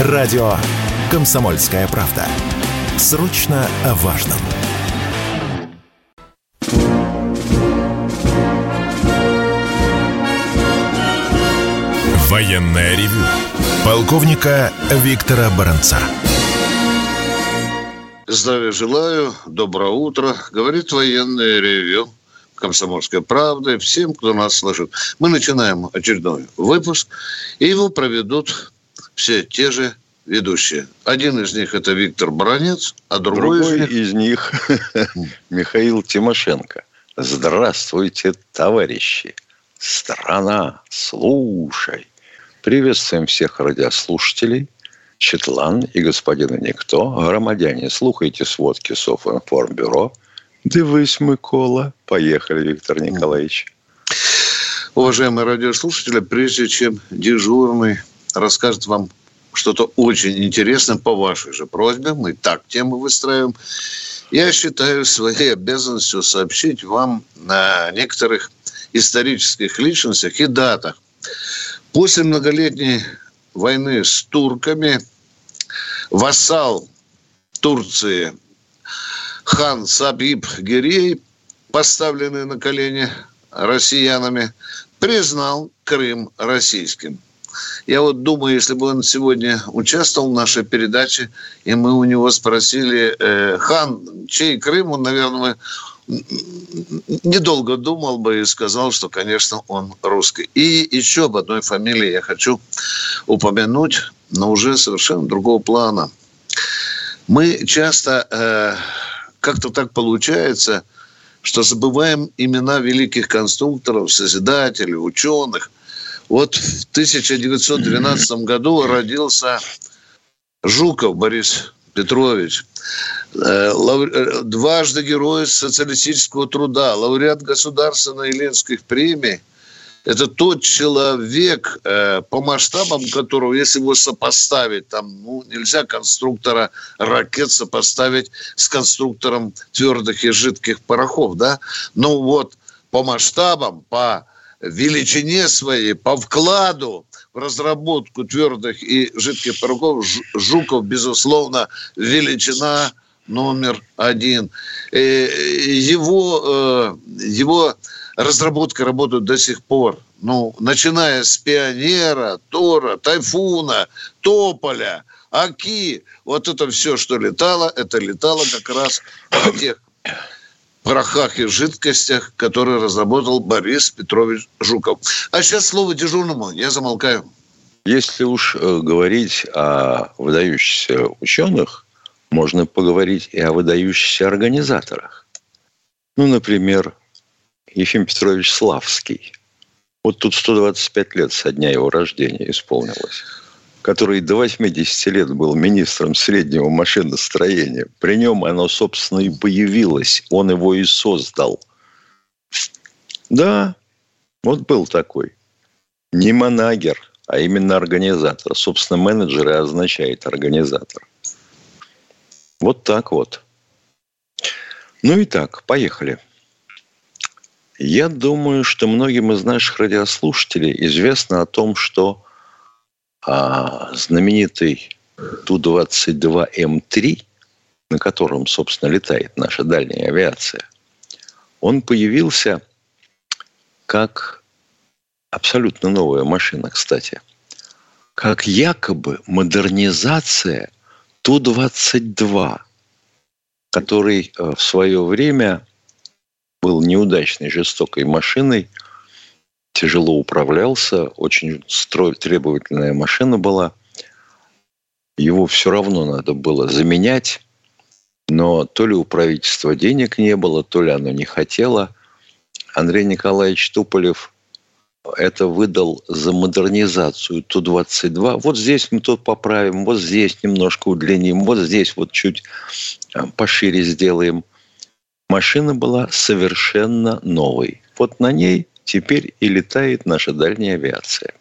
Радио «Комсомольская правда». Срочно о важном. Военное ревю полковника Виктора Баранца. Здравия желаю, доброе утро. Говорит военное ревю «Комсомольской правды». Всем, кто нас слышит. Мы начинаем очередной выпуск, и его проведут все те же ведущие. Один из них это Виктор Баранец, а другой, другой из них, Михаил Тимошенко. Здравствуйте, товарищи! Страна, слушай! Приветствуем всех радиослушателей, Четлан и господина Никто. Громадяне, слухайте сводки Софинформбюро. Дивись, Микола. Поехали, Виктор Николаевич. Уважаемые радиослушатели, прежде чем дежурный расскажет вам что-то очень интересное по вашей же просьбе, мы так темы выстраиваем, я считаю своей обязанностью сообщить вам на некоторых исторических личностях и датах, После многолетней войны с турками вассал Турции хан Сабиб Гирей, поставленный на колени россиянами, признал Крым российским. Я вот думаю, если бы он сегодня участвовал в нашей передаче, и мы у него спросили, э, хан, чей Крым, он, наверное, недолго думал бы и сказал, что, конечно, он русский. И еще об одной фамилии я хочу упомянуть, но уже совершенно другого плана. Мы часто, э, как-то так получается, что забываем имена великих конструкторов, созидателей, ученых. Вот в 1912 году родился Жуков Борис Петрович. Э, э, дважды герой социалистического труда, лауреат государственной и ленских премий. Это тот человек, э, по масштабам которого, если его сопоставить, там, ну, нельзя конструктора ракет сопоставить с конструктором твердых и жидких порохов, да? Ну вот по масштабам, по величине своей, по вкладу в разработку твердых и жидких порохов Жуков, безусловно, величина номер один. Э, его, э, его разработка работает до сих пор. Ну, начиная с Пионера, Тора, Тайфуна, Тополя, Аки. Вот это все, что летало, это летало как раз на тех порохах и жидкостях, которые разработал Борис Петрович Жуков. А сейчас слово дежурному. Я замолкаю. Если уж э, говорить о выдающихся ученых, можно поговорить и о выдающихся организаторах. Ну, например, Ефим Петрович Славский. Вот тут 125 лет со дня его рождения исполнилось который до 80 лет был министром среднего машиностроения. При нем оно, собственно, и появилось. Он его и создал. Да, вот был такой. Не манагер, а именно организатор. Собственно, менеджер и означает организатор. Вот так вот. Ну и так, поехали. Я думаю, что многим из наших радиослушателей известно о том, что а, знаменитый Ту-22М3, на котором, собственно, летает наша дальняя авиация, он появился как абсолютно новая машина, кстати, как якобы модернизация Ту-22, который э, в свое время был неудачной, жестокой машиной, тяжело управлялся, очень строй, требовательная машина была. Его все равно надо было заменять, но то ли у правительства денег не было, то ли оно не хотело. Андрей Николаевич Туполев это выдал за модернизацию Ту-22. Вот здесь мы тут поправим, вот здесь немножко удлиним, вот здесь вот чуть а, пошире сделаем. Машина была совершенно новой. Вот на ней теперь и летает наша дальняя авиация.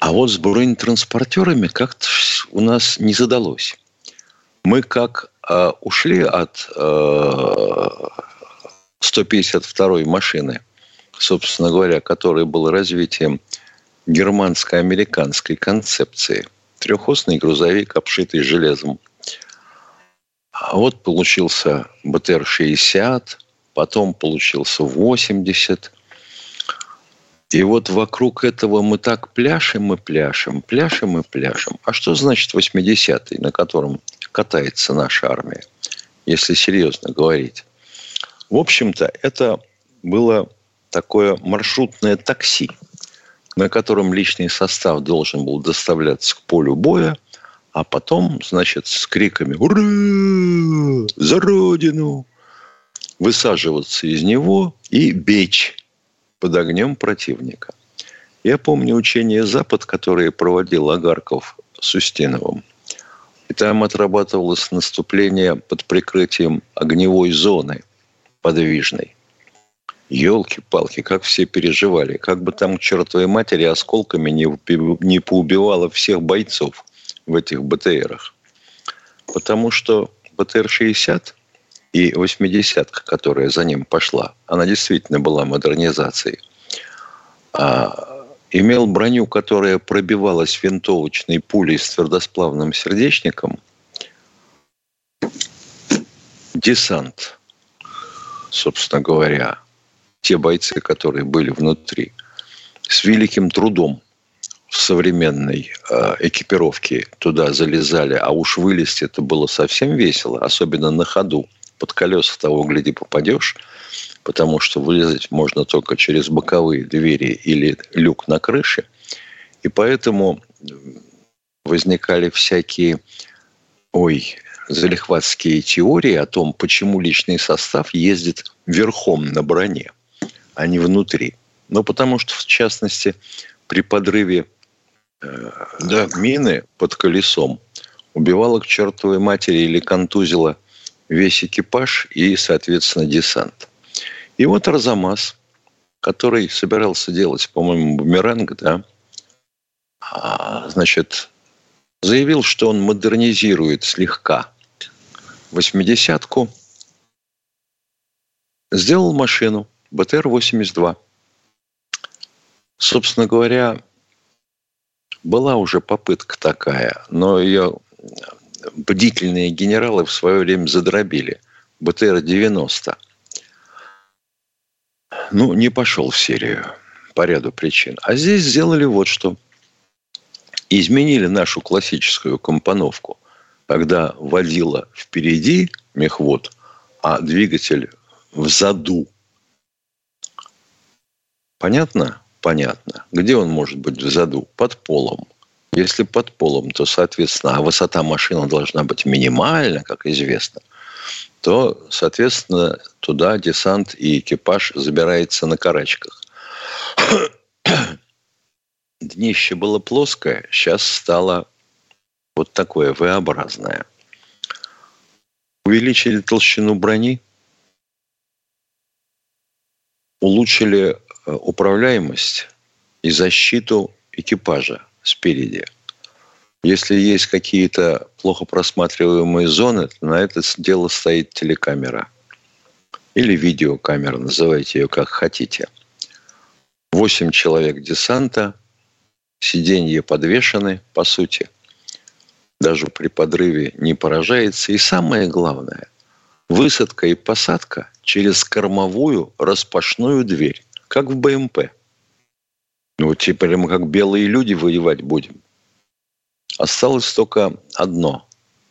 А вот с бронетранспортерами как-то у нас не задалось. Мы как э, ушли от э, 152-й машины – собственно говоря, который был развитием германско-американской концепции Трехосный грузовик, обшитый железом. А вот получился БТР-60, потом получился 80. И вот вокруг этого мы так пляшем и пляшем, пляшем и пляшем. А что значит 80-й, на котором катается наша армия, если серьезно говорить? В общем-то, это было такое маршрутное такси, на котором личный состав должен был доставляться к полю боя, а потом, значит, с криками «Ура! За Родину!» Высаживаться из него и бечь под огнем противника. Я помню учение «Запад», которое проводил Агарков с Устиновым. И там отрабатывалось наступление под прикрытием огневой зоны подвижной. Елки-палки, как все переживали. Как бы там к чертовой матери осколками не, не поубивало всех бойцов в этих БТРах. Потому что БТР-60 и 80-ка, которая за ним пошла, она действительно была модернизацией, а, имел броню, которая пробивалась винтовочной пулей с твердосплавным сердечником, десант, собственно говоря, те бойцы, которые были внутри, с великим трудом в современной э, экипировке туда залезали, а уж вылезти это было совсем весело, особенно на ходу. Под колеса того, гляди, попадешь, потому что вылезать можно только через боковые двери или люк на крыше. И поэтому возникали всякие, ой, залихватские теории о том, почему личный состав ездит верхом на броне, а не внутри. Ну, потому что, в частности, при подрыве Э, да, мины под колесом убивала к чертовой матери или контузила весь экипаж и, соответственно, десант. И вот Арзамас, который собирался делать, по-моему, бумеранг, да, а, значит, заявил, что он модернизирует слегка восьмидесятку, сделал машину БТР-82. Собственно говоря, была уже попытка такая, но ее бдительные генералы в свое время задробили. БТР-90. Ну, не пошел в серию по ряду причин. А здесь сделали вот что. Изменили нашу классическую компоновку, когда водила впереди мехвод, а двигатель в заду. Понятно? понятно. Где он может быть в заду? Под полом. Если под полом, то, соответственно, а высота машины должна быть минимальна, как известно, то, соответственно, туда десант и экипаж забирается на карачках. Днище было плоское, сейчас стало вот такое V-образное. Увеличили толщину брони, улучшили Э, управляемость и защиту экипажа спереди. Если есть какие-то плохо просматриваемые зоны, то на это дело стоит телекамера. Или видеокамера, называйте ее как хотите. Восемь человек десанта, сиденья подвешены, по сути. Даже при подрыве не поражается. И самое главное, высадка и посадка через кормовую распашную дверь как в БМП. Ну, теперь мы как белые люди воевать будем. Осталось только одно,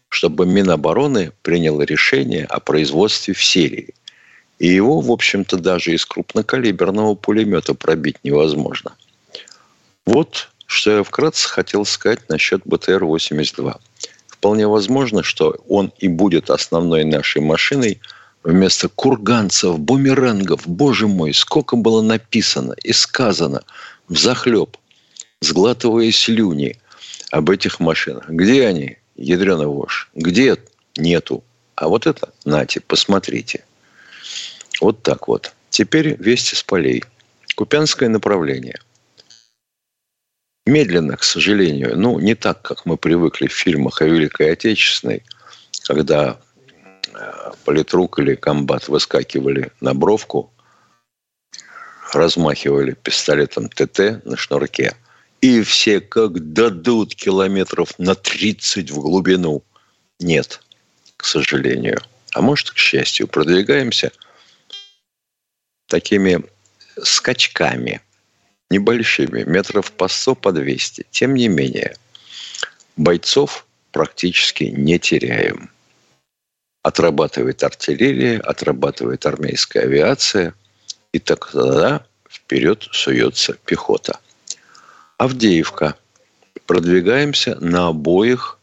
чтобы Минобороны приняло решение о производстве в серии. И его, в общем-то, даже из крупнокалиберного пулемета пробить невозможно. Вот что я вкратце хотел сказать насчет БТР-82. Вполне возможно, что он и будет основной нашей машиной – вместо курганцев, бумерангов. Боже мой, сколько было написано и сказано в захлеб, сглатывая слюни об этих машинах. Где они, ядрена вошь? Где? Нету. А вот это, нате, посмотрите. Вот так вот. Теперь вести с полей. Купянское направление. Медленно, к сожалению, ну, не так, как мы привыкли в фильмах о Великой Отечественной, когда политрук или комбат выскакивали на бровку, размахивали пистолетом ТТ на шнурке и все как дадут километров на 30 в глубину. Нет, к сожалению. А может, к счастью, продвигаемся такими скачками небольшими, метров по 100, по 200. Тем не менее, бойцов практически не теряем. Отрабатывает артиллерия, отрабатывает армейская авиация, и тогда вперед суется пехота. Авдеевка. Продвигаемся на обоих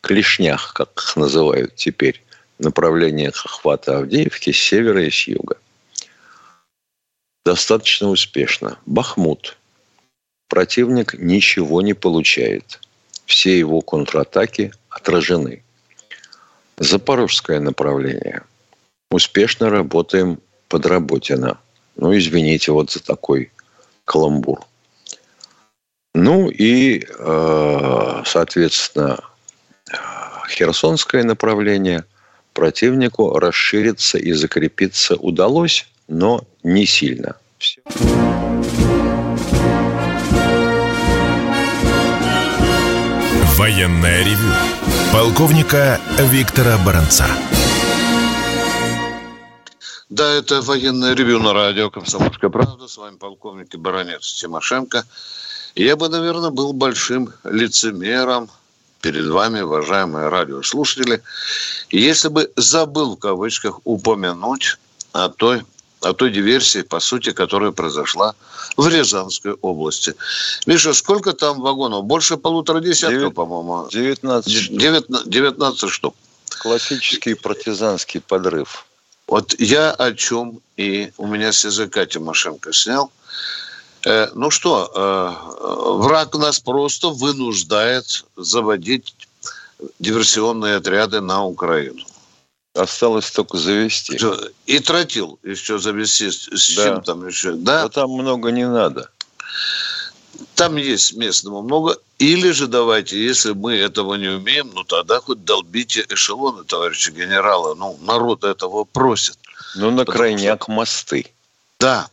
клешнях, как их называют теперь, направлениях охвата Авдеевки с севера и с юга. Достаточно успешно. Бахмут. Противник ничего не получает. Все его контратаки отражены. Запорожское направление. Успешно работаем под Работино. Ну, извините вот за такой каламбур. Ну и, э, соответственно, Херсонское направление противнику расшириться и закрепиться удалось, но не сильно. Все. Военная ревю. Полковника Виктора Баранца. Да, это военное ревю на радио «Комсомольская правда». С вами полковник и баронец Тимошенко. Я бы, наверное, был большим лицемером перед вами, уважаемые радиослушатели, если бы забыл в кавычках упомянуть о той о той диверсии, по сути, которая произошла в Рязанской области. Миша, сколько там вагонов? Больше полутора десятков, по-моему. 19. 19, 19 штук. Классический партизанский подрыв. Вот я о чем и у меня с языка Тимошенко снял. Э, ну что, э, враг нас просто вынуждает заводить диверсионные отряды на Украину. Осталось только завести. И тротил еще завести. С да. чем там еще? Да? Но там много не надо. Там есть местного много. Или же давайте, если мы этого не умеем, ну тогда хоть долбите эшелоны, товарищи генералы. Ну, народ этого просит. Ну, на крайняк что... мосты. Да.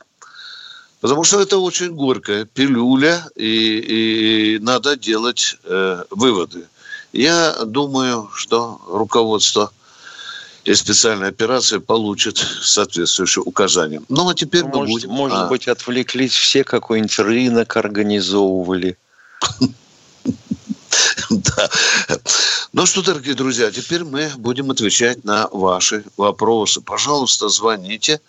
Потому что это очень горькая пилюля, и, и надо делать э, выводы. Я думаю, что руководство – и специальная операция получит соответствующее указание. Ну, а теперь мы может, будем... Может а... быть, отвлеклись все, какой-нибудь рынок организовывали. Да. Ну что, дорогие друзья, теперь мы будем отвечать на ваши вопросы. Пожалуйста, звоните.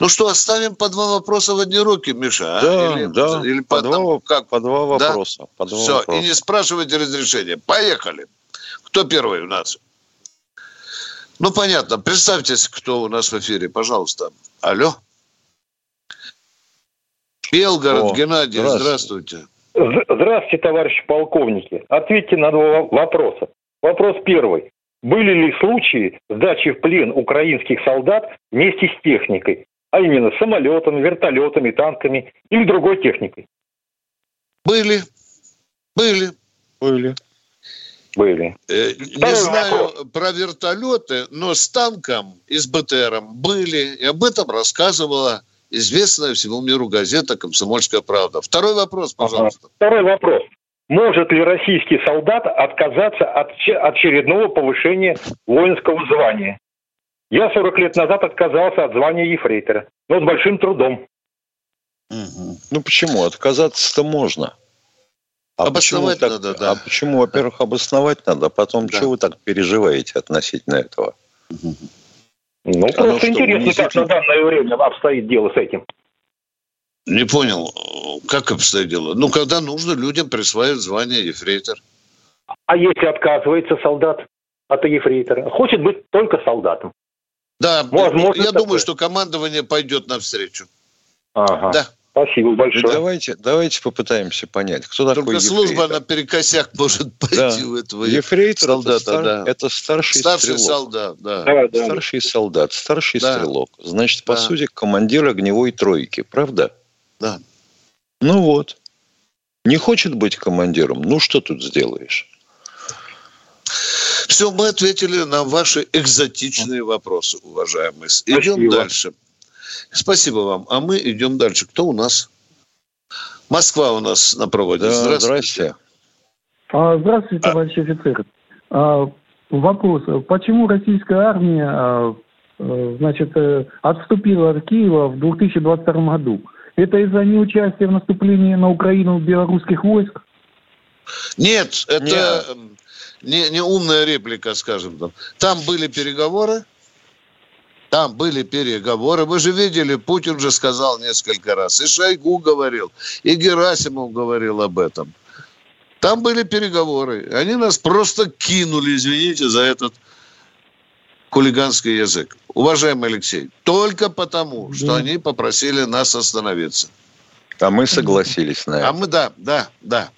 Ну что, оставим по два вопроса в одни руки, Миша? А? Да, или, да. Или по, по, два, как? по два вопроса. Да? По два Все, вопроса. и не спрашивайте разрешения. Поехали. Кто первый у нас? Ну, понятно. Представьтесь, кто у нас в эфире, пожалуйста. Алло. Белгород, О, Геннадий, здравствуйте. Здравствуйте, товарищи полковники. Ответьте на два вопроса. Вопрос первый. Были ли случаи сдачи в плен украинских солдат вместе с техникой? А именно самолетами, вертолетами, танками или другой техникой? Были. Были. Были были. Э, не знаю про вертолеты, но с танком и с БТРом были. И об этом рассказывала известная всему миру газета «Комсомольская правда». Второй вопрос, пожалуйста. Ага. Второй вопрос. Может ли российский солдат отказаться от очередного повышения воинского звания? Я 40 лет назад отказался от звания ефрейтора, но с большим трудом. Угу. Ну почему? Отказаться-то можно. А обосновать почему надо, да. А почему, во-первых, обосновать надо, а потом, да. что вы так переживаете относительно этого? Ну, просто Оно интересно, что, как на данное время обстоит дело с этим. Не понял, как обстоит дело? Ну, когда нужно людям присваивать звание ефрейтор. А если отказывается солдат от ефрейтора? Хочет быть только солдатом. Да, Возможно, я такое. думаю, что командование пойдет навстречу. Ага. Да. Спасибо большое. давайте, давайте попытаемся понять, кто Только такой служба ефрейтор. наперекосяк может пойти да. в этого ефрейтор солдата. Это, стар... да. это старший, старший стрелок. солдат, да. да, да. Старший солдат, старший да. стрелок. Значит, по да. сути, командир огневой тройки, правда? Да. Ну вот. Не хочет быть командиром, ну что тут сделаешь? Все, мы ответили на ваши экзотичные вопросы, уважаемые. Идем Спасибо. дальше. Спасибо вам. А мы идем дальше. Кто у нас? Москва у нас на проводе. Да, здравствуйте. А, Здравствуйте, товарищ офицер. А, Вопрос. Почему российская армия а, э, значит, э, отступила от Киева в 2022 году? Это из-за неучастия в наступлении на Украину белорусских войск? Нет, это Не, не умная реплика, скажем там. Там были переговоры, там были переговоры. Вы же видели, Путин же сказал несколько раз. И Шойгу говорил, и Герасимов говорил об этом. Там были переговоры. Они нас просто кинули, извините за этот хулиганский язык. Уважаемый Алексей, только потому, что Да. они попросили нас остановиться. А мы согласились на А это. мы, да, да, да.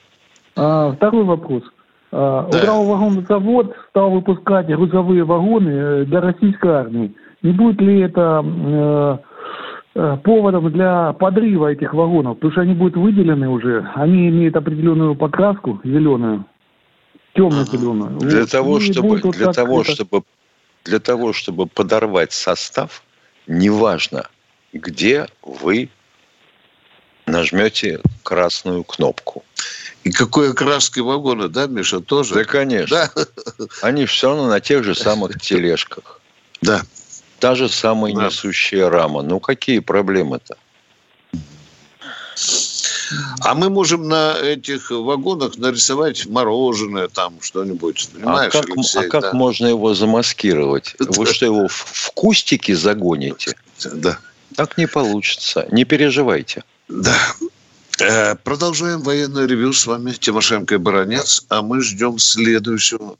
А, Второй вопрос. А, Да. Уралвагонзавод стал выпускать грузовые вагоны э, для российской армии. Не будет ли это э, э, поводом для подрыва этих вагонов? Потому что они будут выделены уже. Они имеют определенную покраску зеленую, темно-зеленую. Для Вот. того, И чтобы, вот для того, это- чтобы, для того, чтобы подорвать состав, неважно, где вы нажмете красную кнопку. И какой окраски вагона, да, Миша, тоже? Да, конечно. Да, Они все равно на тех же самых тележках. да. Та же самая Да. несущая рама. Ну, какие проблемы-то? А мы можем на этих вагонах нарисовать мороженое, там что-нибудь. А Понимаешь, как, Алексей? а как да. можно его замаскировать? Вы что, его в, в кустики загоните? Да. Так не получится. Не переживайте. Да. Э, Продолжаем военное ревю с вами, Тимошенко и Баранец, а мы ждем следующего.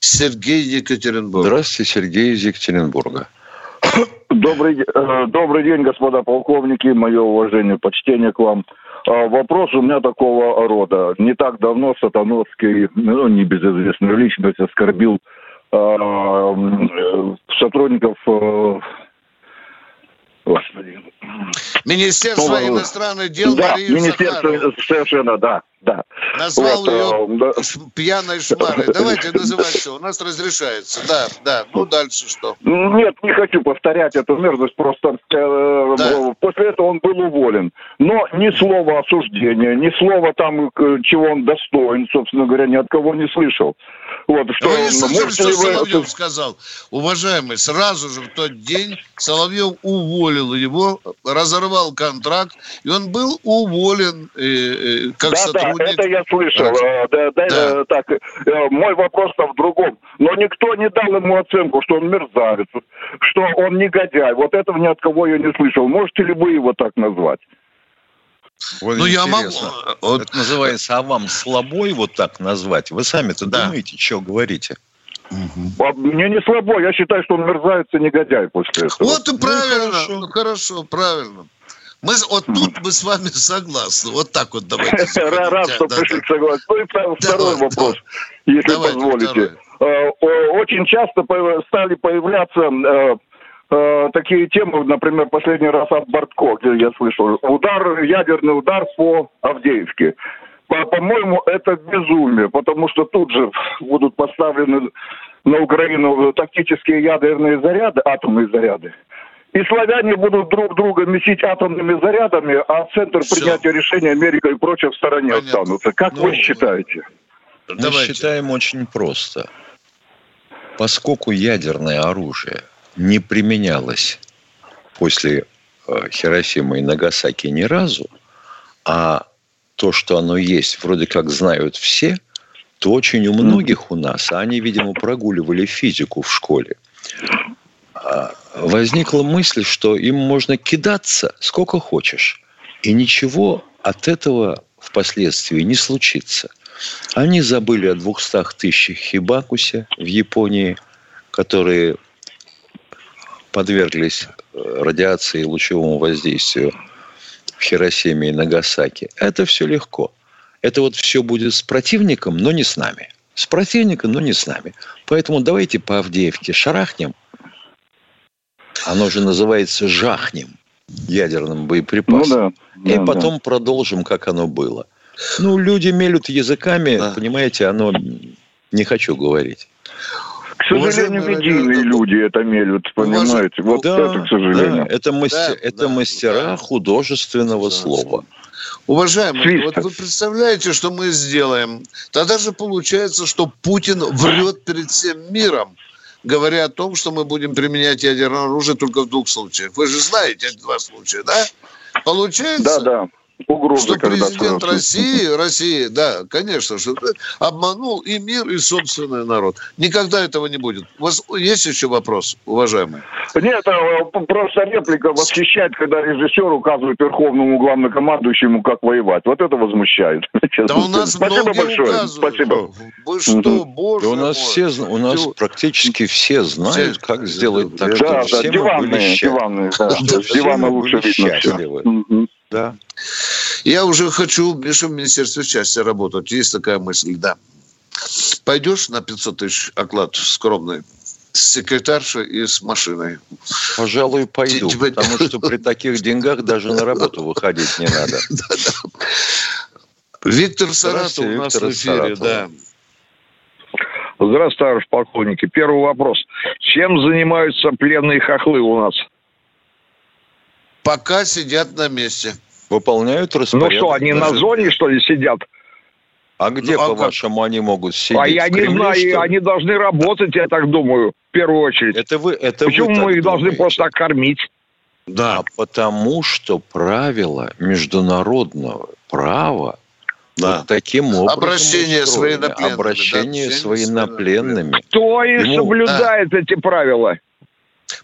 Сергей Екатеринбург. Здравствуйте, Сергей из Екатеринбурга. Добрый, э, добрый день, господа полковники. Мое уважение, почтение к вам. А, Вопрос у меня такого рода. Не так давно Сатановский, ну, небезызвестную личность, оскорбил а, э, сотрудников... э, Господи. Министерство иностранных дел да, Марию Министерство, Захарову совершенно, да, да. назвал Вот, ее э, да. пьяной шмарой. Давайте называть все. У нас разрешается. Да, да. Ну, дальше что? Нет, не хочу повторять эту мерзость, просто э, Да. после этого он был уволен. Но ни слова осуждения, ни слова там, э, чего он достоин, собственно говоря, ни от кого не слышал. Вот, что, Вы не слышали, что вы Соловьев это- сказал? Уважаемый, сразу же в тот день Соловьев уволил его, разорвал контракт, и он был уволен э, э, как да, сотрудник. да, это я слышал. Э, Да, да, Да. э, так, э, мой вопрос-то в другом. Но никто не дал ему оценку, что он мерзавец, что он негодяй. Вот этого ни от кого я не слышал. Можете ли вы его так назвать? Ну, я могу. Вот, Это называется, а вам слабой вот так назвать? Вы сами-то Да. думаете, что говорите? А Мне не слабо, я считаю, что он мерзавец и негодяй после этого. вот и правильно. хорошо. Ну, хорошо, правильно. Мы, вот тут мы с вами согласны. Вот так вот давайте. Рад, что пришли согласен. Ну и втор- второй вопрос, если позволите. Э, Очень часто стали появляться э, э, такие темы, например, последний раз от Бортко, где я слышал, удар, ядерный удар по Авдеевке. По- По-моему, это безумие, потому что тут же будут поставлены на Украину тактические ядерные заряды, атомные заряды. И славяне будут друг друга месить атомными зарядами, а центр Всё. принятия решения Америка и прочее в стороне Понятно. останутся. Как Ну, вы считаете? Мы Давайте. считаем очень просто. Поскольку ядерное оружие не применялось после э, Хиросимы и Нагасаки ни разу, а то, что оно есть, вроде как знают все, то очень у многих у нас, а они, видимо, прогуливали физику в школе, а, возникла мысль, что им можно кидаться сколько хочешь, и ничего от этого впоследствии не случится. Они забыли о 200 тысячах хибакусе в Японии, которые подверглись э, радиации и лучевому воздействию в Хиросиме и Нагасаки. Это все легко. Это вот все будет с противником, но не с нами. С противником, но не с нами. Поэтому давайте по Авдеевке шарахнем. Оно же называется жахнем ядерным Ну боеприпасом. да. И да, потом продолжим, как оно было. Ну, люди мелют языками, Да. понимаете, оно не хочу говорить. К сожалению, Уважаемые медийные радио- люди это мелют, понимаете? Вот Да, это, к сожалению. да, это, мастер- Да, это да, мастера да. художественного Да, слова. Уважаемые, Свистов. вот вы представляете, что мы сделаем? Тогда же получается, что Путин врет перед всем миром, говоря о том, что мы будем применять ядерное оружие только в двух случаях. Вы же знаете эти два случая, да? Получается, Да, да. Угрозы, что когда президент. России, России, да, конечно, что обманул и мир, и собственный народ. Никогда этого не будет. У вас есть еще вопрос, уважаемый? Нет, а, п- просто реплика восхищает, когда режиссер указывает верховному главнокомандующему, как воевать. Вот это возмущает. Да у нас Спасибо большое. указывают. Спасибо. Вы что, боже Да у нас мой. все, у нас Дю- практически все знают, Все- как сделать так, Да, чтобы Да, все мы были диванные, счастливы. диванные. да. Дивана мы лучше видно все. Да. Я уже хочу, Миша, в Министерстве счастья работать. Есть такая мысль, да. Пойдешь на 500 тысяч оклад скромный с секретаршей и с машиной. Пожалуй, пойду, Типа- потому что при таких деньгах даже на работу выходить не надо. Виктор Саратов Здравствуйте, у нас Виктор в эфире, да. Здравствуйте, товарищ полковники. Первый вопрос. Чем занимаются пленные хохлы у нас? Пока сидят на месте. Выполняют Ну распорядок. что, они на зоне, что ли, сидят? А где, Ну, а по-вашему, они могут сидеть? а я не Кремле, знаю, что они должны работать, я так думаю, в первую очередь. Это вы, это Почему вы мы их должны думаете? просто так кормить? Да. А потому что правила международного права Да. вот таким образом Обращение с военнопленными, да, Обращение обращение с военнопленными. Кто их Ему- соблюдает, эти правила?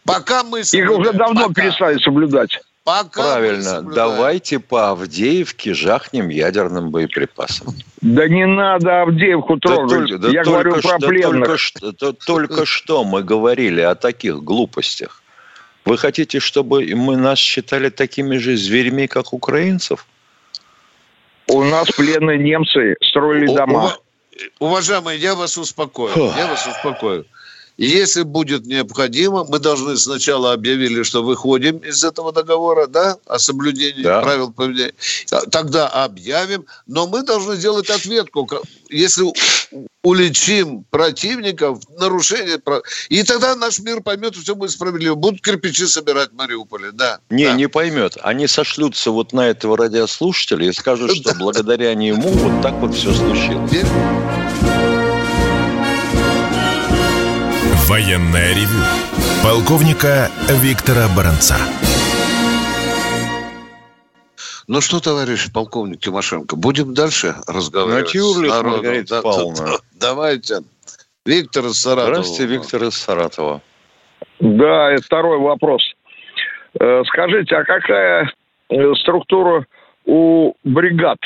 Пока мы Их соблюдаем. уже давно Пока. перестали соблюдать. Пока Правильно. Давайте по Авдеевке жахнем ядерным боеприпасом. Да не надо Авдеевку Да трогать. только- да я говорю только про что- да пленных. Только что, да только что мы говорили о таких глупостях. Вы хотите, чтобы мы нас считали такими же зверями, как украинцев? У нас пленные немцы строили дома. ува- Уважаемые, я вас успокою. Я вас успокою. Если будет необходимо, мы должны сначала объявили, что выходим из этого договора, да, о соблюдении Да. правил поведения. Тогда объявим, но мы должны сделать ответку. Если уличим противников, нарушение прав... И тогда наш мир поймет, что все будет справедливо. Будут кирпичи собирать в Мариуполе, да. Не, да. не поймет. Они сошлются вот на этого радиослушателя и скажут, что благодаря нему вот так вот все случилось. Военное ревю полковника Виктора Баранца. Ну что, товарищ полковник Тимошенко, будем дальше разговаривать? Натюрлих, с народом? Маргарита Да, Павловна. да, Давайте. Виктор из Саратова. Здравствуйте, Виктор из Саратова. Да, и второй вопрос. Э, Скажите, а какая э, структура у бригад?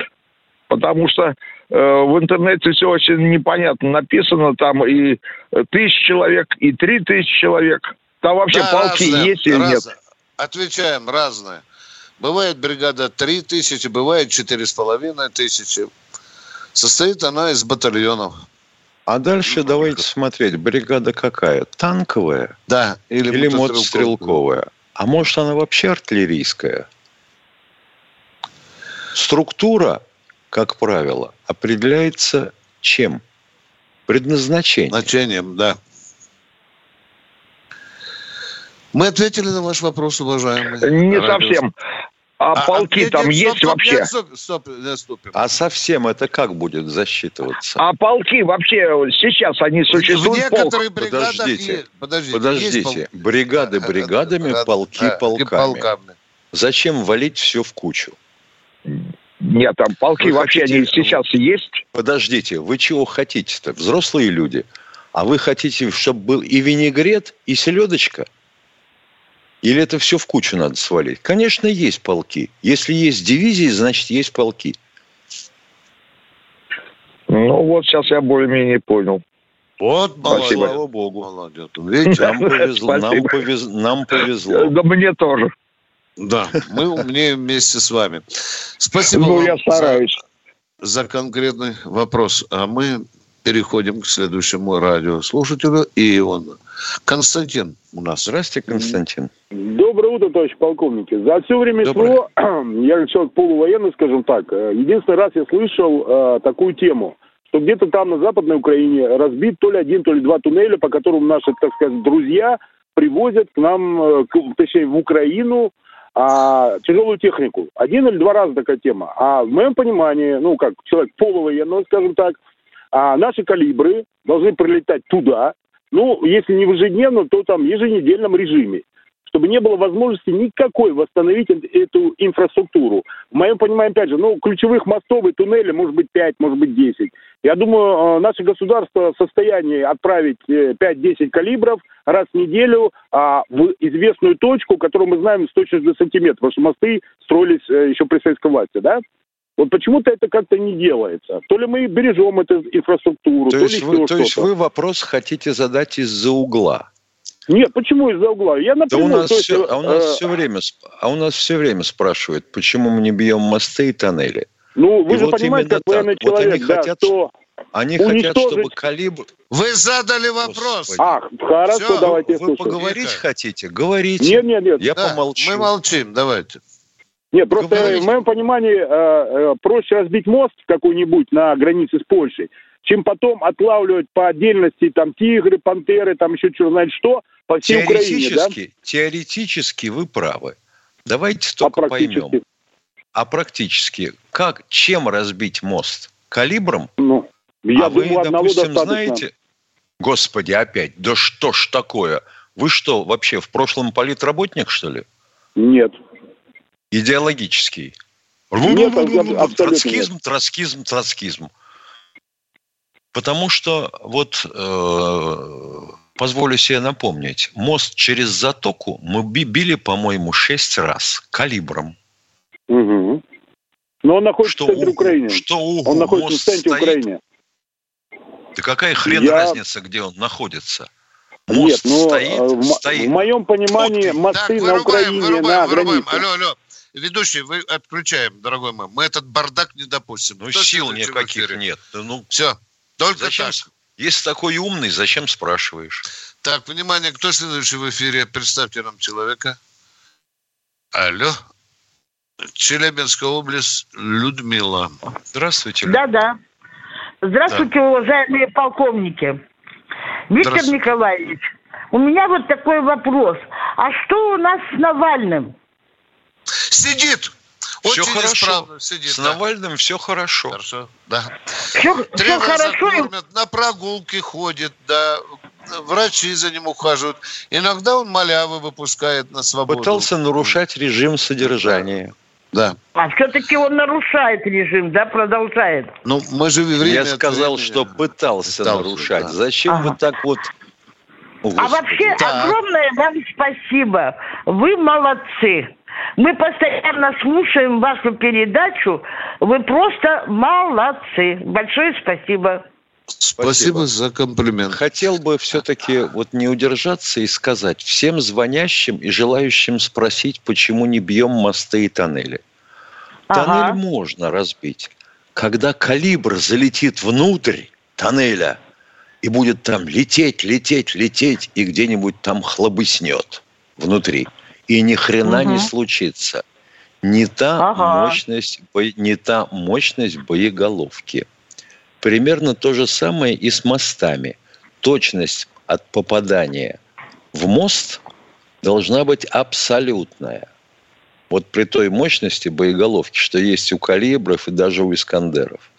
Потому что в интернете все очень непонятно написано, там и э, тысяч человек, и три тысячи человек. Там вообще Да, полки разное, есть или нет? Отвечаем, разное. Бывает бригада 3 тысячи, бывает четыре с половиной тысячи. Состоит она из батальонов. А дальше давайте смотреть, бригада какая? Танковая Да, или, или мотострелковая? А может она вообще артиллерийская? Структура, как правило, определяется чем? Предназначением. Значением, да. Мы ответили на ваш вопрос, уважаемый. Не Радио- совсем. А, полки нет, там нет, есть стоп, вообще? нет, Стоп, стоп, ступим. А совсем это как будет засчитываться? А полки вообще сейчас они в существуют? полк? некоторых бригадах Подождите, есть- подождите, есть Подождите, бригады пол- бригадами, Да, полки и полками. полками. Зачем валить все в кучу? Нет, там полки Вы вообще хотите- они сейчас есть? Подождите, вы чего хотите-то? Взрослые люди. А вы хотите, чтобы был и винегрет, и селедочка? Или это все в кучу надо свалить? Конечно, есть полки. Если есть дивизии, значит, есть полки. Ну вот сейчас я более-менее понял. Вот, молодец. Спасибо. Слава богу. Молодец. Видите? Нам повезло. Нам, Спасибо. повез- нам повезло. Да мне тоже. Да, мы умнеем вместе с вами. Спасибо Ну, вам я стараюсь. За, за конкретный вопрос. А мы переходим к следующему радиослушателю. И он, Константин у нас. Здравствуйте, Константин. Доброе утро, товарищ полковники. За все время Доброе. СВО, я человек полувоенный, скажем так, э, единственный раз я слышал э, такую тему, что где-то там на Западной Украине разбит то ли один, то ли два туннеля, по которым наши, так сказать, друзья привозят к нам, э, к, точнее, в Украину а, тяжелую технику. Один или два раза такая тема. А в моем понимании, ну, как человек полувоенного, скажем так, а наши калибры должны прилетать туда, ну, если не в ежедневном, то там в еженедельном режиме чтобы не было возможности никакой восстановить эту инфраструктуру. В моем понимании, опять же, ну, ключевых мостов и туннелей может быть 5, может быть 10. Я думаю, э, наше государство в состоянии отправить 5-10 э, калибров раз в неделю а, в известную точку, которую мы знаем с точностью до сантиметра, потому что мосты строились э, еще при советской власти, да? Вот почему-то это как-то не делается. То ли мы бережем эту инфраструктуру, то, то есть вы, То есть вы вопрос хотите задать из-за угла? Нет, почему из-за угла? Я напрямую... Да у нас, есть, все, а у нас э, все время, а у нас все время спрашивают, почему мы не бьем мосты и тоннели. Ну, вы и же вот понимаете, как военный так. человек, вот они да, хотят, что они уничтожить... хотят, чтобы калибр... Вы задали вопрос. Господи. Ах, хорошо, Все, давайте Вы слушаем. поговорить Вика. хотите? Говорите. Нет, нет, нет. Я да, помолчу. Мы молчим, давайте. Нет, просто Говорите. в моем понимании э, э, проще разбить мост какой-нибудь на границе с Польшей, чем потом отлавливать по отдельности там тигры, пантеры, там еще что знает что, по всей теоретически, Украине, да? Теоретически вы правы. Давайте а только а поймем. А практически, как, чем разбить мост? Калибром? Ну, я а думаю, вы, допустим, знаете... Господи, опять, да что ж такое? Вы что, вообще в прошлом политработник, что ли? Нет. Идеологический? Нет, абсолютно троцкизм, нет. троцкизм, троцкизм. Потому что вот э, позволю себе напомнить, мост через затоку мы били, по-моему, шесть раз калибром. Угу. Но он находится что в центре у, Украины. Что у, он находится в центре стоит... Украины. Да какая хрен Я... разница, где он находится? Мост Нет, ну, стоит, в, стоит. В моем понимании мосты так, на Украине, вырубаем, на вырубаем. границе. Алло, алло. Ведущий, вы отключаем, дорогой мой. Мы этот бардак не допустим. Ну, Кто сил никаких нет. Ну, Все. Только зачем, так. Если такой умный, зачем спрашиваешь? Так, внимание, кто следующий в эфире? Представьте нам человека. Алло. Челябинская область, Людмила. Здравствуйте. Да-да. Здравствуйте, да. уважаемые полковники. Виктор Николаевич, у меня вот такой вопрос. А что у нас с Навальным? Сидит. Очень все хорошо. Сидит, С да. Навальным все хорошо. Хорошо, да. Все, Три все хорошо. Кормят, на прогулки ходит, да. Врачи за ним ухаживают. Иногда он малявы выпускает на свободу. Пытался нарушать режим содержания. Да. А все-таки он нарушает режим, да, продолжает. Ну, мы же время Я сказал, времени... что пытался, пытался нарушать. Да. Зачем ага. вы так вот... О, а вообще да. огромное вам спасибо. Вы молодцы. Мы постоянно слушаем вашу передачу. Вы просто молодцы. Большое спасибо. Спасибо, Спасибо за комплимент. Хотел бы все-таки вот не удержаться и сказать всем звонящим и желающим спросить, почему не бьем мосты и тоннели. Ага. Тоннель можно разбить. Когда калибр залетит внутрь тоннеля и будет там лететь, лететь, лететь, и где-нибудь там хлобыснет внутри. И ни хрена угу. не случится. Не та, ага. мощность, не та мощность боеголовки – Примерно то же самое и с мостами. Точность от попадания в мост должна быть абсолютная. Вот при той мощности боеголовки, что есть у калибров и даже у искандеров.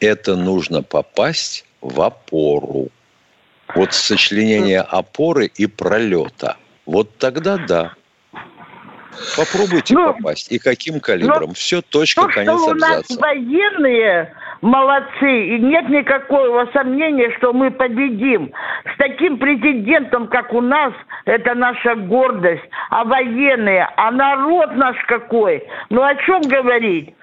Это нужно попасть в опору. Вот сочленение опоры и пролета. Вот тогда да. Попробуйте ну, попасть. И каким калибром? Ну, Все, точка, то, конец что у нас военные молодцы, и нет никакого сомнения, что мы победим. С таким президентом, как у нас, это наша гордость. А военные, а народ наш какой? Ну о чем говорить?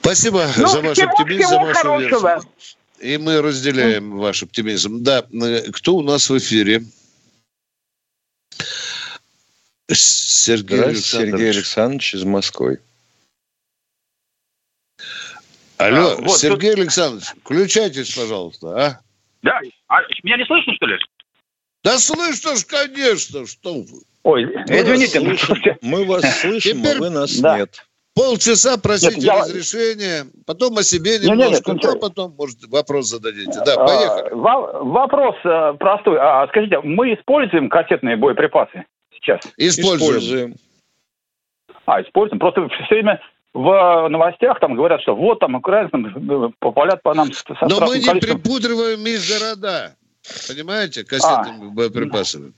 Спасибо ну, за ваш всего, оптимизм, всего за вашу хорошего. версию. И мы разделяем ваш оптимизм. Да, кто у нас в эфире? Сергей Александрович. Сергей Александрович из Москвы. Алло, а, вот, Сергей тут... Александрович, включайтесь, пожалуйста, а? Да, а меня не слышно, что ли? Да слышно ж, конечно, что вы. Ой, мы извините. Вас слышим, мы вас слышим, а Теперь... а вы нас да. нет. Полчаса просите Нет, я- разрешения, потом о себе немножко, ничего. а потом, может, вопрос зададите. Да, А, поехали. во- вопрос э, простой. А, скажите, мы используем кассетные боеприпасы сейчас? Используем. А, используем. Просто все время в новостях там говорят, что вот там украинцы там, э, попалят по нам со Но мы не количеством. припудриваем из города. Понимаете, кассетными боеприпасами.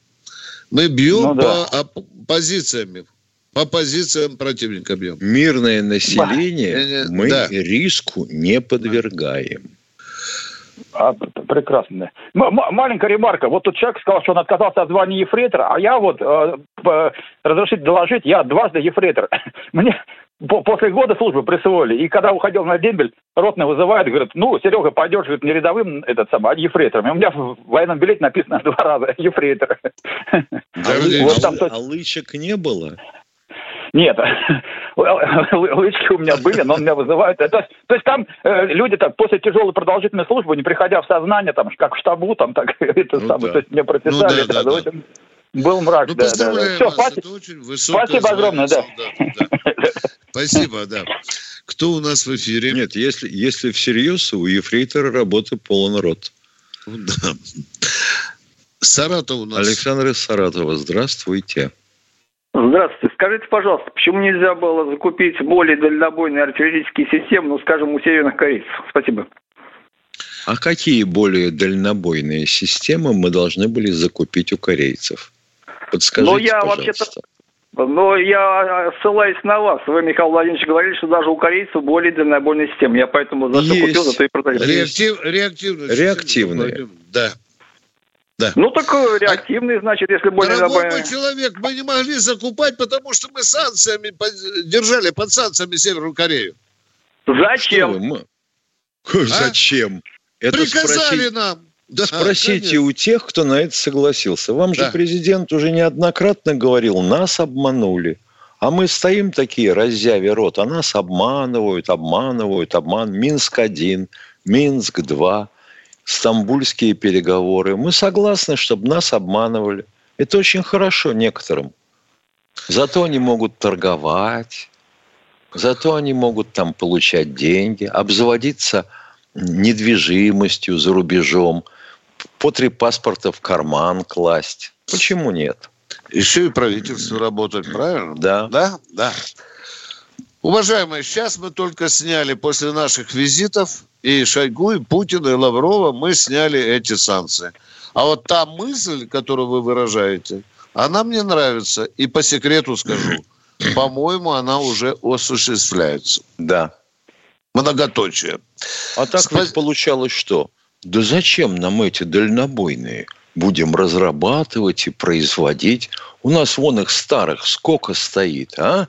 Мы бьем Ну да. по оп- позициями. По позициям противника бьем. Мирное население Э, э, мы да. риску не подвергаем. А, прекрасно. М- маленькая ремарка. Вот тут человек сказал, что он отказался от звания ефрейтора, а я вот, э, разрешите доложить, я дважды ефрейтор. Мне по- после года службы присвоили, и когда уходил на дембель, ротный вызывает, говорит, ну, Серега, пойдешь, говорит, не рядовым этот самый, а ефрейтором. И у меня в военном билете написано два раза ефрейтор. А, Вот там а- а лычек не было? Нет, лы- лычки у меня были, но он меня вызывает. То есть, то есть там э, люди так после тяжелой продолжительной службы, не приходя в сознание, там, как в штабу, там, так, это Ну самое, да. то есть мне прописали. Ну да, да, да. общем, Был мрак, Ну, да, да, да. Все, вас. спасибо. Это очень высокое Спасибо огромное, да. да. Спасибо, да. Кто у нас в эфире? Нет, если, если всерьез, у ефрейтора работы полон рот. Ну, да. Саратов у нас. Александр из Саратова, здравствуйте. Здравствуйте. Скажите, пожалуйста, почему нельзя было закупить более дальнобойные артиллерийские системы, ну, скажем, у северных корейцев? Спасибо. А какие более дальнобойные системы мы должны были закупить у корейцев? Подскажите, Ну, я пожалуйста. вообще-то- Но я э, ссылаюсь на вас. Вы, Михаил Владимирович, говорили, что даже у корейцев более дальнобойные системы. Я поэтому за что купил, за то и продаю. Реактив, реактивные. Реактивные. Да. Ну, так э, реактивные, значит, если более Дорогой мой человек, мы не могли закупать, потому что мы санкциями держали под санкциями Северную Корею. Что Зачем? вы, мы- Зачем? Это А? Приказали спросить- нам. Да, Спросите конечно. у тех, кто на это согласился. Вам же Да. президент уже неоднократно говорил, нас обманули. А мы стоим такие, раззявя рот, а нас обманывают, обманывают, обман. Минск-1, Минск-2, стамбульские переговоры. Мы согласны, чтобы нас обманывали. Это очень хорошо некоторым. Зато они могут торговать, зато они могут там получать деньги, обзаводиться недвижимостью за рубежом, по три паспорта в карман класть. Почему нет? Еще и правительство работает, правильно? Да. Да, да. Уважаемые, сейчас мы только сняли после наших визитов и Шойгу, и Путина, и Лаврова, мы сняли эти санкции. А вот та мысль, которую вы выражаете, она мне нравится. И по секрету скажу, по-моему, она уже осуществляется. Да. Многоточие. А так Спа- ведь получалось что? Да зачем нам эти дальнобойные? Будем разрабатывать и производить. У нас вон их старых сколько стоит, а?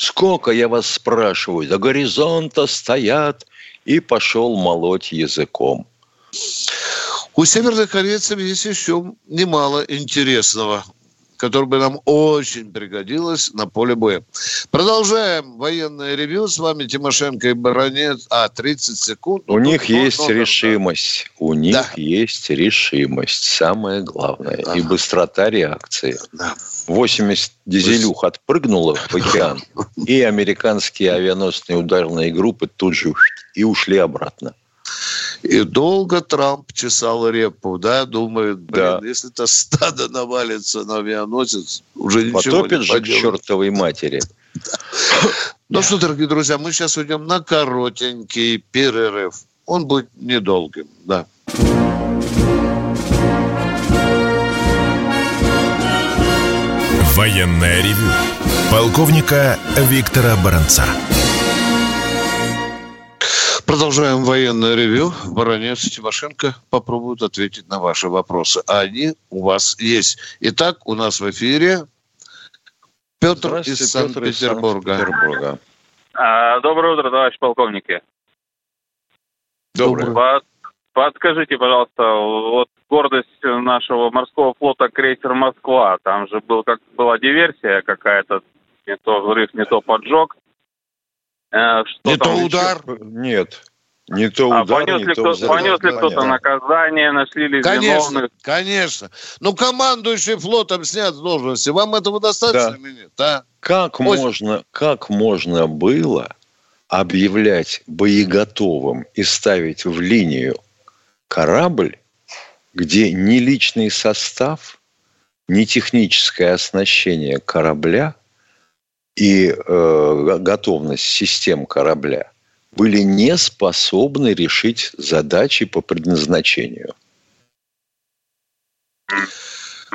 Сколько, я вас спрашиваю, до горизонта стоят. И пошел молоть языком. У северных корейцев есть еще немало интересного, которое бы нам очень пригодилось на поле боя. Продолжаем военное ревью. С вами Тимошенко и Баранец. А, 30 секунд. У Ну, них ну, есть ну, да, решимость. У них Да. есть решимость. Самое главное. И Ага. быстрота реакции. да. 80 дизелюх отпрыгнуло в океан, и американские авианосные ударные группы тут же и ушли обратно. И долго Трамп чесал репу, да, думает, блин, Да. если это стадо навалится на авианосец, уже ничего Потопит не же к поделаешь. чертовой матери. Ну что, дорогие друзья, мы сейчас уйдем на коротенький перерыв. Он будет недолгим, да. Военное ревю полковника Виктора Баранца. Продолжаем военное ревю. Баранец и Тимошенко попробуют ответить на ваши вопросы. А они у вас есть. Итак, у нас в эфире Петр из Санкт-Петербурга. Санкт-Петербурга. А, Доброе утро, товарищ полковники. Доброе. Под- Подскажите, пожалуйста, вот гордость нашего морского флота крейсер Москва, там же был как была диверсия какая-то, не то взрыв, не то поджог. Э, Что Не то еще? удар. Нет. Не то А удар, понес не ли, то кто, понес ли кто-то наказание, нашли ли Конечно, виновных? конечно. Ну, командующий флотом снят с должности. Вам этого достаточно Да. или нет? Да. Как Ой. можно, как можно было объявлять боеготовым и ставить в линию корабль, где ни личный состав, ни техническое оснащение корабля и э, го- готовность систем корабля были не способны решить задачи по предназначению.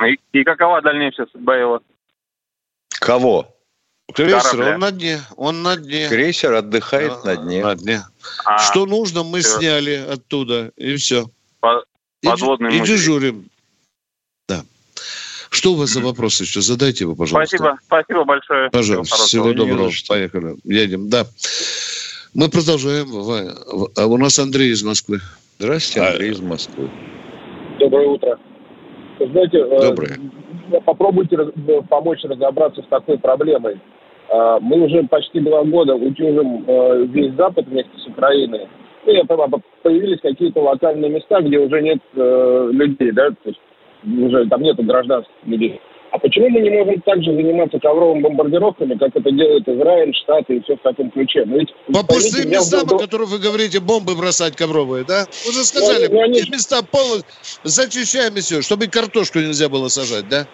И, и какова дальнейшая судьба его? Кого? Крейсер, Корабля. он на дне. Он на дне. Крейсер отдыхает на дне. На дне. А, Что нужно, мы всё. сняли оттуда. И все. по- И, и музей. дежурим. Что у вас за вопрос еще? Задайте его, пожалуйста. Спасибо, спасибо большое. Пожалуйста, Всего всего доброго. Поехали. Едем, да. Мы продолжаем. А у нас Андрей из Москвы. Здравствуйте, А, Андрей из Москвы. Доброе утро. Знаете, э, Доброе. попробуйте раз- э, помочь разобраться с такой проблемой. А, Мы уже почти два года утюжим э, весь Запад вместе с Украиной. Ну, я понимаю, появились какие-то локальные места, где уже нет э, людей, да, то есть уже там нету гражданских людей. А почему мы не можем также заниматься ковровыми бомбардировками, как это делает Израиль, Штаты и все в таком ключе? Ну, ведь, По пустым местам, вдруг- о которых вы говорите, бомбы бросать ковровые, да? Уже сказали, Ну, они- эти места полностью зачищаем и все, чтобы и картошку нельзя было сажать, да?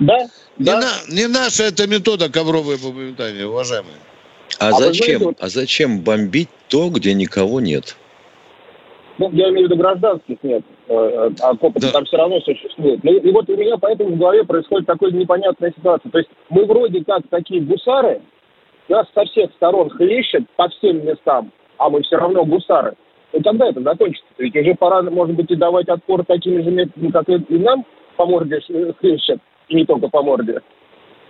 Да, Не, да. на- не наша эта метода ковровые бомбометания, уважаемые. А, А зачем? знаете, вот- А зачем бомбить то, где никого нет? Ну, я имею в виду гражданских нет, а окопы Да. там все равно существуют. Ну, и вот у меня поэтому в голове происходит такая непонятная ситуация. То есть мы вроде как такие гусары, нас со всех сторон хлещет по всем местам, а мы все равно гусары. Ну, когда это закончится? Ведь уже пора, может быть, и давать отпор такими же методами, как и, и нам по морде ш- хлещет, и не только по морде.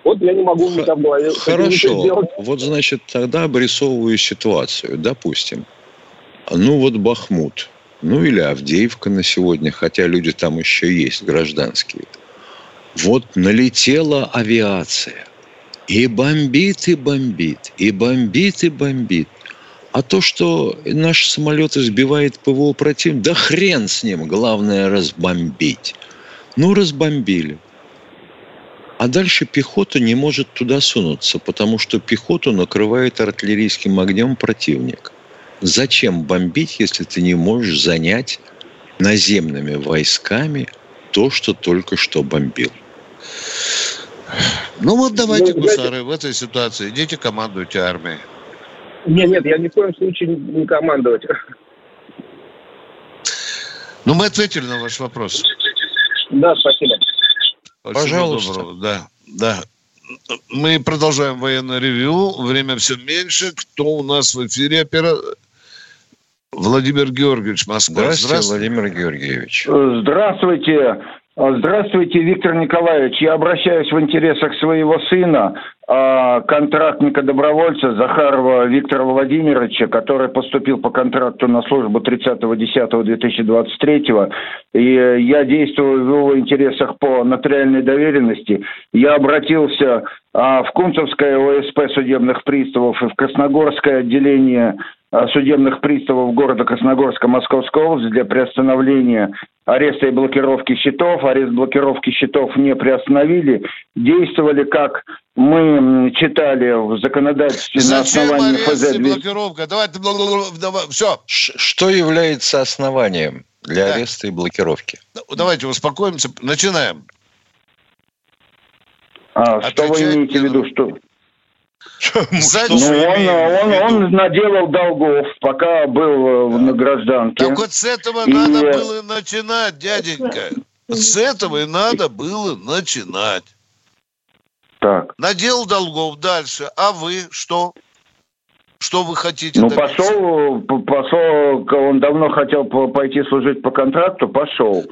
Вот я не могу у себя в голове Хорошо. Вот, значит, тогда обрисовываю ситуацию. Допустим, ну вот Бахмут, ну или Авдеевка на сегодня, хотя люди там еще есть, гражданские. Вот налетела авиация. И бомбит, и бомбит, и бомбит, и бомбит. А то, что наши самолеты сбивает ПВО противника, да хрен с ним, главное разбомбить. Ну, разбомбили. А дальше пехота не может туда сунуться, потому что пехоту накрывает артиллерийским огнем противник. Зачем бомбить, если ты не можешь занять наземными войсками то, что только что бомбил? Ну вот давайте, Ну, гусары, в этой ситуации идите командуйте армией. Нет, нет, я ни в коем случае не командовать. Ну мы ответили на ваш вопрос. Да, спасибо. Всего Пожалуйста. доброго. Да, да. Мы продолжаем военное ревью. Время все меньше. Кто у нас в эфире? Опера... Владимир Георгиевич, Москва. Здравствуйте, Владимир Георгиевич. Здравствуйте. Здравствуйте, Виктор Николаевич. Я обращаюсь в интересах своего сына, а, контрактника-добровольца Захарова Виктора Владимировича, который поступил по контракту на службу 30.10.2023. И э, я действую в его интересах по нотариальной доверенности. Я обратился а, в Кунцевское ОСП судебных приставов и в Красногорское отделение судебных приставов города Красногорска Московской области для приостановления ареста и блокировки счетов. Арест блокировки счетов не приостановили. Действовали, как мы читали в законодательстве на Зачем основании арест ФЗ и 200. блокировка? Давайте, все. Ш- Что является основанием для Да. ареста и блокировки? Давайте успокоимся. Начинаем. А, что вы имеете в на- виду? Что? Ну, он, он, он наделал долгов, пока был э, на гражданке. Так вот с этого И, надо э, было начинать, дяденька. С этого и надо было начинать. Так. Надел долгов дальше. А вы что? Что вы хотите? Ну, добиться? пошел, п- пошел, он давно хотел по- пойти служить по контракту, пошел.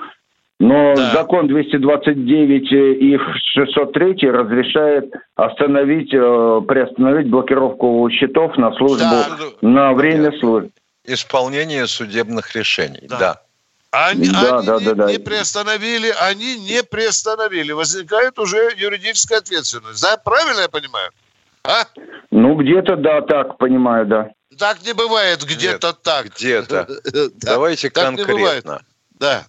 Но Да. закон 229 и 603 разрешает остановить, э, приостановить блокировку счетов на службу Да. на время службы. Исполнение судебных решений, Да. да. Они, Да, они да, не, да, да. не приостановили, они не приостановили. Возникает уже юридическая ответственность. Да, правильно я понимаю? А? Ну, где-то, да, так, понимаю, да. так не бывает, где-то Нет, так. Где-то. Да, Давайте конкретно. Да.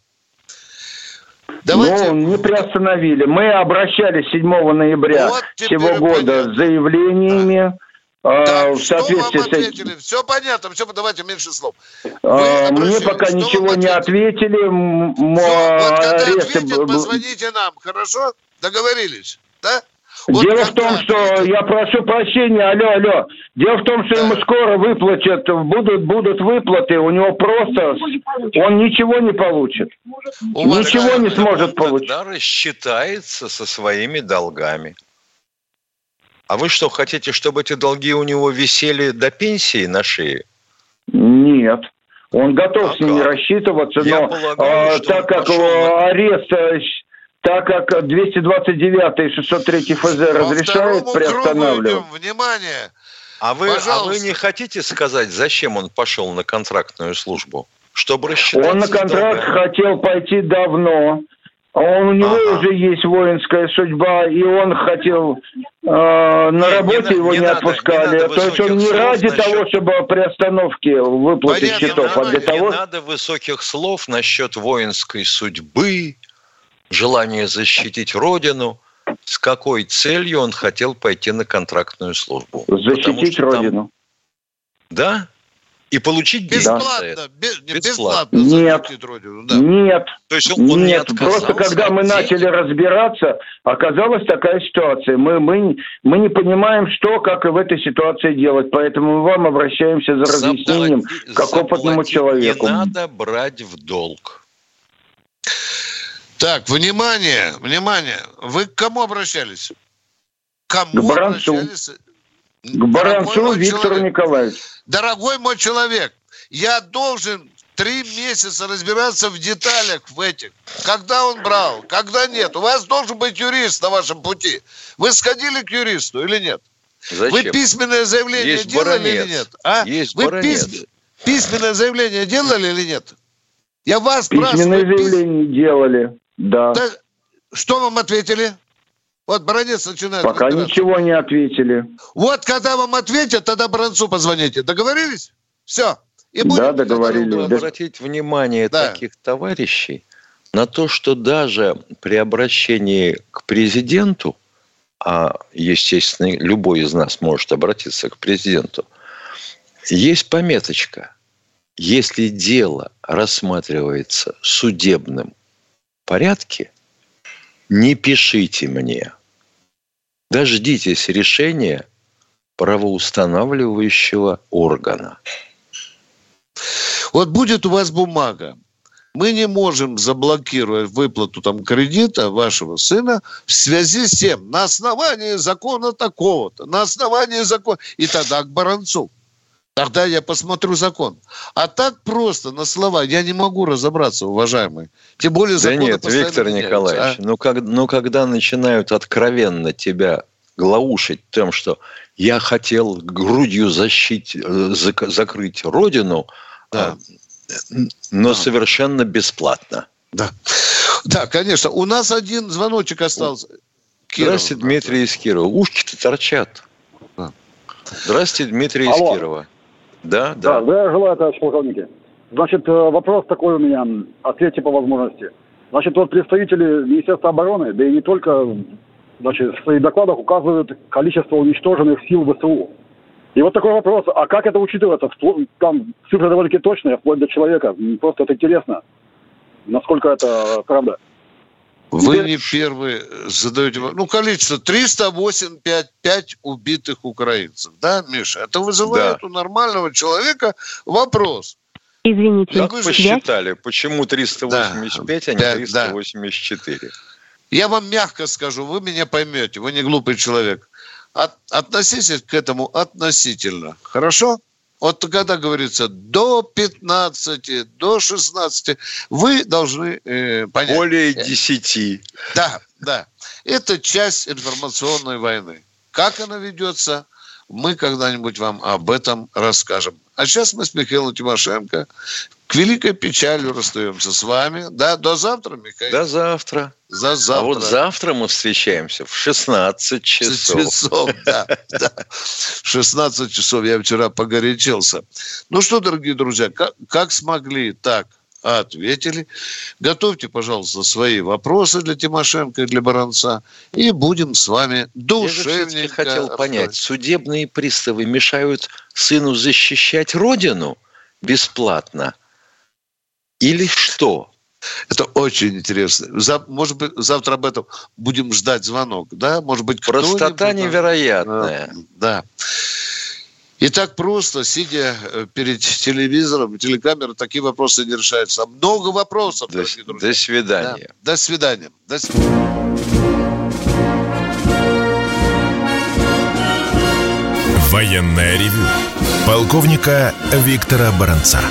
Давайте. Ну, не приостановили. Мы обращались 7 ноября Вот всего года понятно. с заявлениями а, Так, в что вам соответствии с ответили? Все понятно, все, давайте меньше слов. А, Мне пока что ничего не ответили? ответили. Всё, вот когда ответят, позвоните нам, хорошо? Договорились, да? Вот Дело в том, что я прошу прощения, алло, алло. Дело в том, что Да. ему скоро выплатят, будут будут выплаты, у него просто он ничего не получит. Вас Ничего не сможет Он получить. тогда рассчитается со своими долгами. А вы что, хотите, чтобы эти долги у него висели до пенсии на шее? Нет. Он готов А с ними как? рассчитываться, Я но полагаю, а, так он как пошел на- арест, э, так как 229 и 603 ФЗ кругу приостанавливать. Внимание. А вы, а вы не хотите сказать, зачем он пошел на контрактную службу? Чтобы рассчитаться Он на контракт долгами? хотел пойти давно. А Он, у него Ага. уже есть воинская судьба, и он хотел э, на Не, не работе на- его не не, надо- отпускали. не надо То есть он не ради насчет- того, чтобы при остановке выплатить Понятно, счетов, а для нормально. того, Не надо высоких слов насчет воинской судьбы, желания защитить родину. С какой целью он хотел пойти на контрактную службу? Защитить что там- родину. Да? И получить Бесплатно. это. Бе- не, Бесплатно. Бесплатно. Нет. родину, да. Нет, То есть он, он не нет. отказался Просто когда мы денег. начали разбираться, оказалась такая ситуация. Мы, мы, мы не понимаем, что, как и в этой ситуации делать. Поэтому мы вам обращаемся за разъяснением, Заплати- как опытному человеку. Не надо брать в долг. Так, внимание, внимание. Вы к кому обращались? К кому К Баранцу. обращались? К Баранцу Виктору человек, Николаевичу. Дорогой мой человек, я должен три месяца разбираться в деталях в этих. Когда он брал, когда нет. У вас должен быть юрист на вашем пути. Вы сходили к юристу или нет? Зачем? Вы письменное заявление Есть делали баронец. или нет? А? Есть Вы баронец. пис- письменное заявление делали или нет? Я вас Письменное спрашиваю. пис- заявление делали. Да. Да, что вам ответили? Вот Баранец начинает. Пока разбираться. ничего не ответили. Вот когда вам ответят, тогда Баранцу позвоните. Договорились? Все. И будем Да, договорились. разбираться. обратить внимание Да. таких товарищей на то, что даже при обращении к президенту, а, естественно, любой из нас может обратиться к президенту, есть пометочка. Если дело рассматривается судебным порядке, не пишите мне. Дождитесь решения правоустанавливающего органа. Вот будет у вас бумага. Мы не можем заблокировать выплату там кредита вашего сына в связи с тем, на основании закона такого-то, на основании закона. И тогда к Баранцу. Тогда я посмотрю закон. А так просто, на слова, я не могу разобраться, уважаемый. Тем более Да законы нет, Виктор меняются, Николаевич, а? ну, как, ну когда начинают откровенно тебя глаушить тем, что я хотел грудью защить, э, зак- закрыть родину, Да. а, но совершенно бесплатно. Да. да, конечно. У нас один звоночек остался. Киров. Здравствуйте, Дмитрий из Кирова. Ушки-то торчат. Да. Здравствуйте, Дмитрий из Алло. Кирова. Да, Да, да. да, желаю, товарищ полковники. Значит, э, вопрос такой у меня, ответьте по возможности. Значит, вот представители Министерства обороны, да и не только, значит, в своих докладах указывают количество уничтоженных сил ВСУ. И вот такой вопрос, а как это учитывается? Там цифры довольно-таки точные, вплоть до человека. Просто это интересно, насколько это правда. Вы не первый задаете... во- Ну, количество 385 убитых украинцев. Да, Миша? Это вызывает Да. у нормального человека вопрос. Извините, Как вы вы связь считали, почему 385, а не Да, да. 384? Я вам мягко скажу, вы меня поймете, вы не глупый человек. От- относитесь к этому относительно. Хорошо? Вот когда говорится до 15, до 16, вы должны э, понять. Более 10. Да, да. Это часть информационной войны. Как она ведется, мы когда-нибудь вам об этом расскажем. А сейчас мы с Михаилом Тимошенко к великой печали расстаемся с вами. Да, до завтра, Михаил. До завтра. За завтра. А вот завтра мы встречаемся в 16 часов. часов, да, да. 16 часов я вчера погорячился. Ну что, дорогие друзья, как, как смогли, так ответили. Готовьте, пожалуйста, свои вопросы для Тимошенко и для Баранца. И будем с вами душевненько... Я хотел понять, судебные приставы мешают сыну защищать родину бесплатно? Или что? Это очень интересно. За, может быть, завтра об этом будем ждать звонок, да? Может быть, Простота невероятная. Да. И так просто, сидя э, перед телевизором, телекамерой, такие вопросы не решаются. Много вопросов, до, До свидания. Да. До свидания. До свидания. Военная ревю. Полковника Виктора Баранца.